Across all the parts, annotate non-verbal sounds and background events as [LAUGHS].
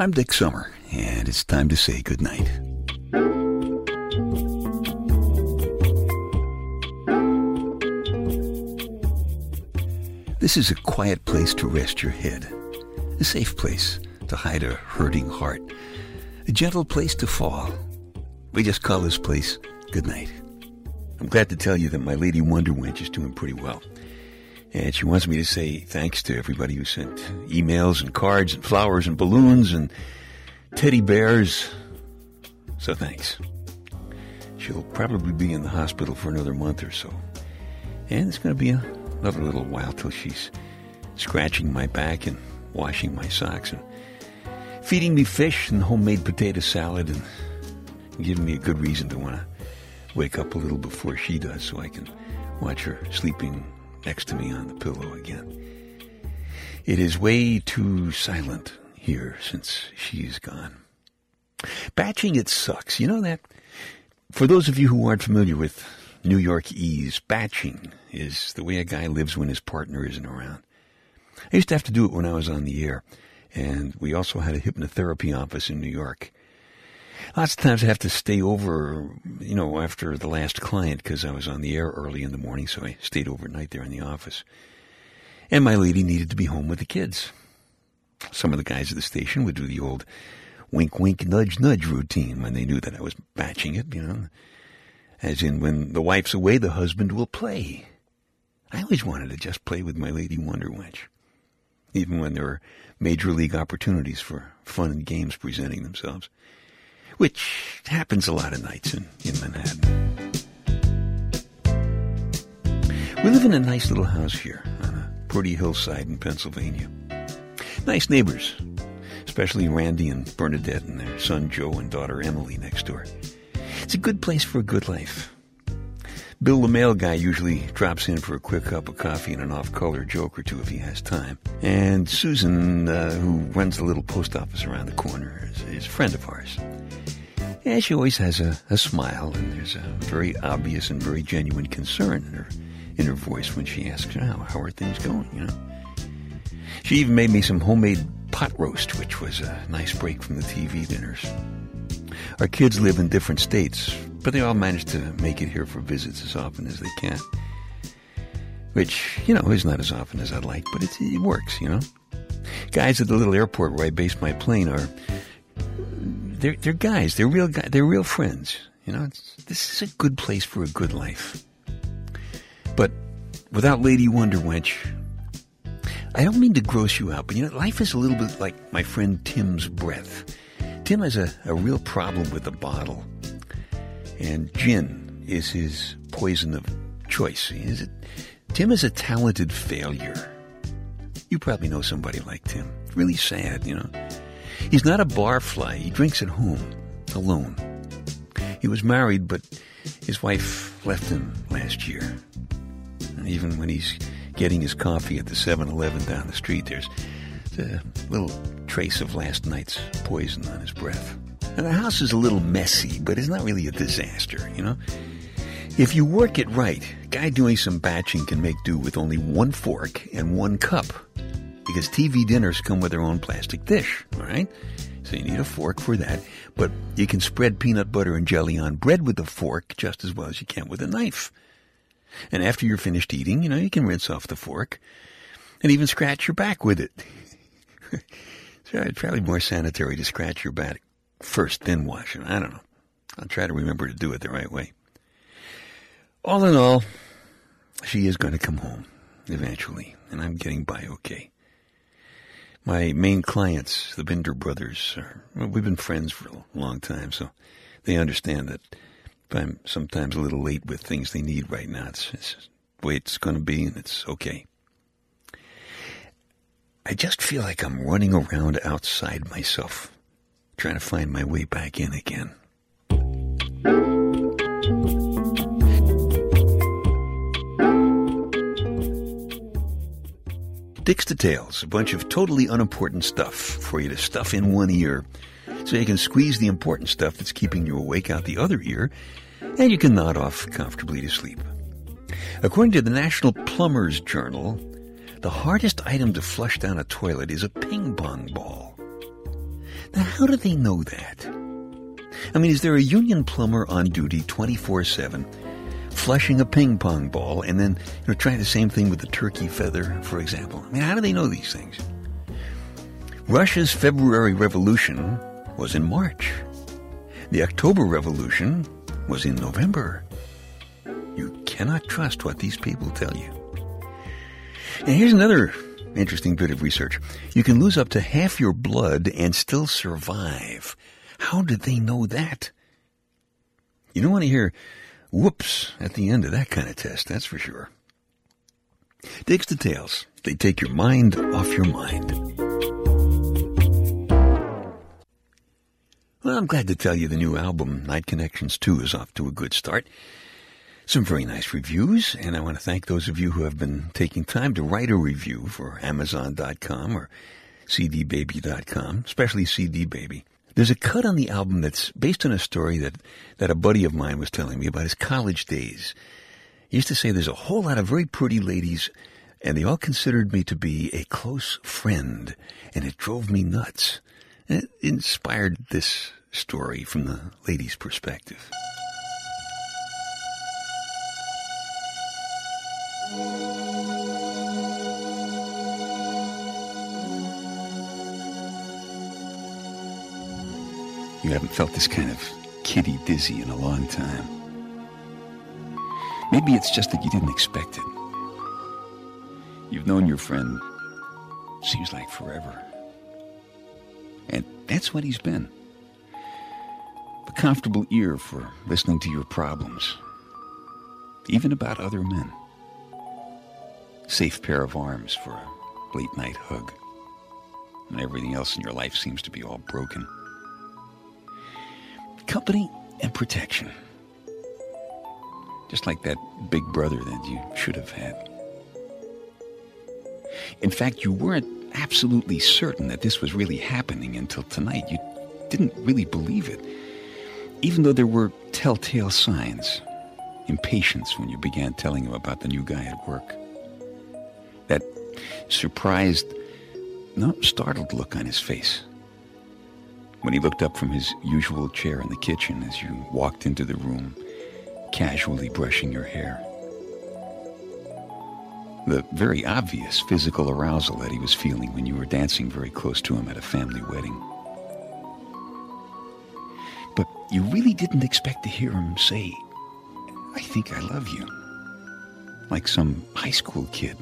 I'm Dick Summer, and it's time to say goodnight. This is a quiet place to rest your head, a safe place to hide a hurting heart, a gentle place to fall. We just call this place goodnight. I'm glad to tell you that my lady Wonder Wench is doing pretty well. And she wants me to say thanks to everybody who sent emails and cards and flowers and balloons and teddy bears. So thanks. She'll probably be in the hospital for another month or so. And it's going to be another little while till she's scratching my back and washing my socks and feeding me fish and homemade potato salad and giving me a good reason to want to wake up a little before she does so I can watch her sleeping next to me on the pillow again. It is way too silent here since she's gone. Batching, it sucks. You know that? For those of you who aren't familiar with New Yorkese, batching is the way a guy lives when his partner isn't around. I used to have to do it when I was on the air, and we also had a hypnotherapy office in New York. Lots of times I have to stay over, you know, after the last client because I was on the air early in the morning, so I stayed overnight there in the office. And my lady needed to be home with the kids. Some of the guys at the station would do the old wink, wink, nudge, nudge routine when they knew that I was batching it, you know. As in, when the wife's away, the husband will play. I always wanted to just play with my lady Wonder Wench. Even when there were major league opportunities for fun and games presenting themselves which happens a lot of nights in, in Manhattan. We live in a nice little house here on a pretty hillside in Pennsylvania. Nice neighbors, especially Randy and Bernadette and their son Joe and daughter Emily next door. It's a good place for a good life. Bill the mail guy usually drops in for a quick cup of coffee and an off-color joke or two if he has time. And Susan, uh, who runs the little post office around the corner, is, is a friend of ours. Yeah, she always has a, a smile, and there's a very obvious and very genuine concern in her in her voice when she asks, "How how are things going?" You know. She even made me some homemade pot roast, which was a nice break from the TV dinners. Our kids live in different states, but they all manage to make it here for visits as often as they can. Which, you know, is not as often as I'd like, but it, works, you know. Guys at the little airport where I base my plane are they're they're guys. They're real guys. They're real friends. You know, this is a good place for a good life. But without Lady Wonder Wench, I don't mean to gross you out, but you know, life is a little bit like my friend Tim's breath. Tim has a, a real problem with the bottle, and gin is his poison of choice. Is it? Tim is a talented failure. You probably know somebody like Tim. Really sad, you know. He's not a barfly. He drinks at home, alone. He was married, but his wife left him last year. And even when he's getting his coffee at the 7-Eleven down the street, there's a little trace of last night's poison on his breath. And the house is a little messy, but it's not really a disaster, you know? If you work it right, guy doing some batching can make do with only one fork and one cup because TV dinners come with their own plastic dish, all right? So you need a fork for that, but you can spread peanut butter and jelly on bread with a fork just as well as you can with a knife. And after you're finished eating, you know, you can rinse off the fork and even scratch your back with it. [LAUGHS] it's probably more sanitary to scratch your back first, then wash it. I don't know. I'll try to remember to do it the right way. All in all, she is going to come home eventually, and I'm getting by okay my main clients, the Binder brothers, are, well, we've been friends for a long time, so they understand that if I'm sometimes a little late with things they need right now, it's, it's the way it's going to be, and it's okay. I just feel like I'm running around outside myself, trying to find my way back in again. Dick's Details, a bunch of totally unimportant stuff for you to stuff in one ear so you can squeeze the important stuff that's keeping you awake out the other ear and you can nod off comfortably to sleep. According to the National Plumbers Journal, the hardest item to flush down a toilet is a ping pong ball. Now, how do they know that? I mean, is there a union plumber on duty 24-7, flushing a ping pong ball and then you know, trying the same thing with the turkey feather, for example? I mean, how do they know these things? Russia's February Revolution was in March. The October Revolution was in November. You cannot trust what these people tell you. And here's another interesting bit of research. You can lose up to half your blood and still survive. How did they know that? You don't want to hear whoops at the end of that kind of test, that's for sure. Dick's details. They take your mind off your mind. Well, I'm glad to tell you the new album, Night Connections 2, is off to a good start. Some very nice reviews, and I want to thank those of you who have been taking time to write a review for Amazon.com or CDBaby.com, especially CD Baby. There's a cut on the album that's based on a story that, that a buddy of mine was telling me about his college days. He used to say there's a whole lot of very pretty ladies, and they all considered me to be a close friend, and it drove me nuts. And It inspired this story from the lady's perspective. You haven't felt this kind of kitty dizzy in a long time. Maybe it's just that you didn't expect it. You've known your friend, seems like forever. And that's what he's been. A comfortable ear for listening to your problems, even about other men. Safe pair of arms for a late night hug when everything else in your life seems to be all broken. Company and protection. Just like that big brother that you should have had. In fact, you weren't absolutely certain that this was really happening until tonight. You didn't really believe it, even though there were telltale signs. Impatience when you began telling him about the new guy at work. That surprised, no, startled look on his face. When he looked up from his usual chair in the kitchen as you walked into the room, casually brushing your hair the very obvious physical arousal that he was feeling when you were dancing very close to him at a family wedding. But you really didn't expect to hear him say, I think I love you, like some high school kid,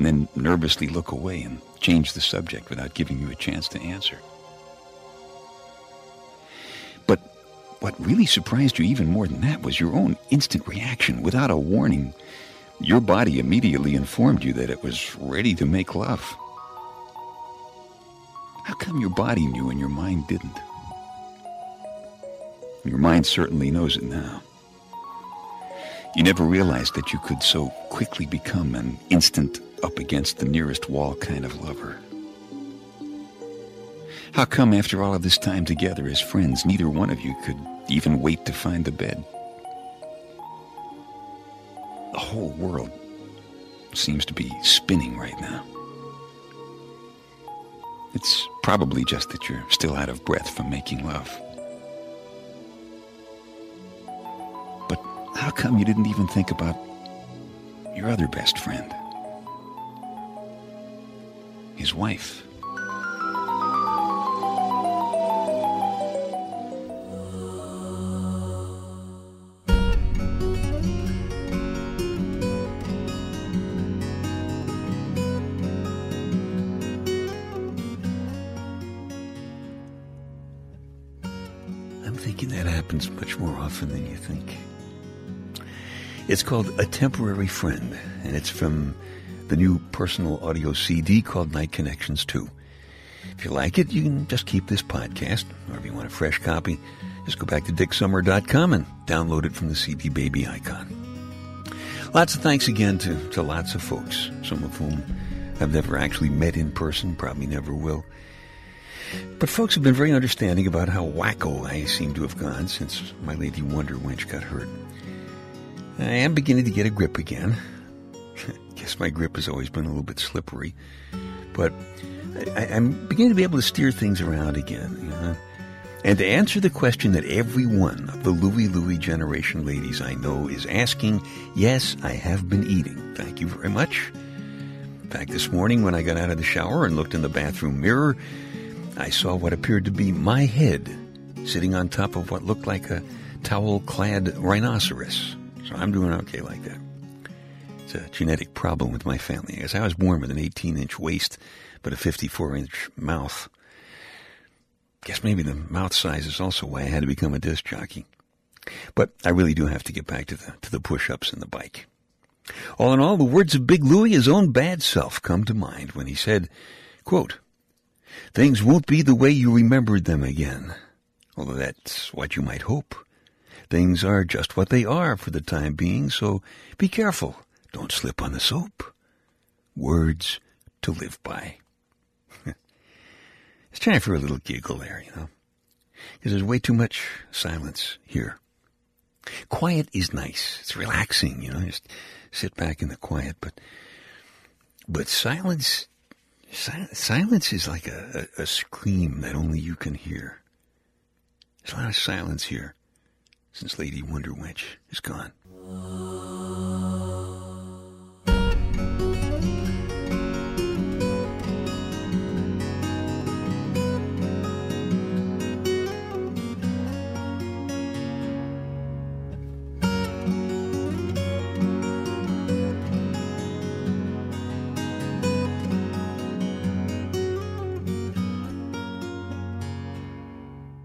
and then nervously look away and change the subject without giving you a chance to answer. But what really surprised you even more than that was your own instant reaction without a warning your body immediately informed you that it was ready to make love. How come your body knew and your mind didn't? Your mind certainly knows it now. You never realized that you could so quickly become an instant up against the nearest wall kind of lover. How come after all of this time together as friends, neither one of you could even wait to find the bed? The whole world seems to be spinning right now. It's probably just that you're still out of breath from making love. But how come you didn't even think about your other best friend? His wife. I'm thinking that happens much more often than you think. It's called A Temporary Friend, and it's from the new personal audio CD called Night Connections 2. If you like it, you can just keep this podcast, or if you want a fresh copy, just go back to dicksummer.com and download it from the CD Baby icon. Lots of thanks again to, to lots of folks, some of whom I've never actually met in person, probably never will. But folks have been very understanding about how wacko I seem to have gone since my Lady Wonder Wench got hurt. I am beginning to get a grip again. [LAUGHS] Guess my grip has always been a little bit slippery. But I, am beginning to be able to steer things around again, you know. And to answer the question that every one of the Louie Louie generation ladies I know is asking, yes, I have been eating. Thank you very much. In fact, this morning when I got out of the shower and looked in the bathroom mirror, I saw what appeared to be my head sitting on top of what looked like a towel clad rhinoceros. So I'm doing okay like that. It's a genetic problem with my family. As I was born with an 18 inch waist, but a 54 inch mouth. Guess maybe the mouth size is also why I had to become a disc jockey. But I really do have to get back to the, to the push-ups and the bike. All in all, the words of Big Louie, his own bad self, come to mind when he said, quote, Things won't be the way you remembered them again, although that's what you might hope. Things are just what they are for the time being, so be careful. Don't slip on the soap. Words to live by. it's time for a little giggle there, you know. Because there's way too much silence here. Quiet is nice. It's relaxing, you know, just sit back in the quiet, but, but silence, si- silence is like a, a, a scream that only you can hear. There's a lot of silence here since Lady Wonder Wench is gone.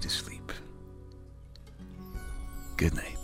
to sleep. Good night.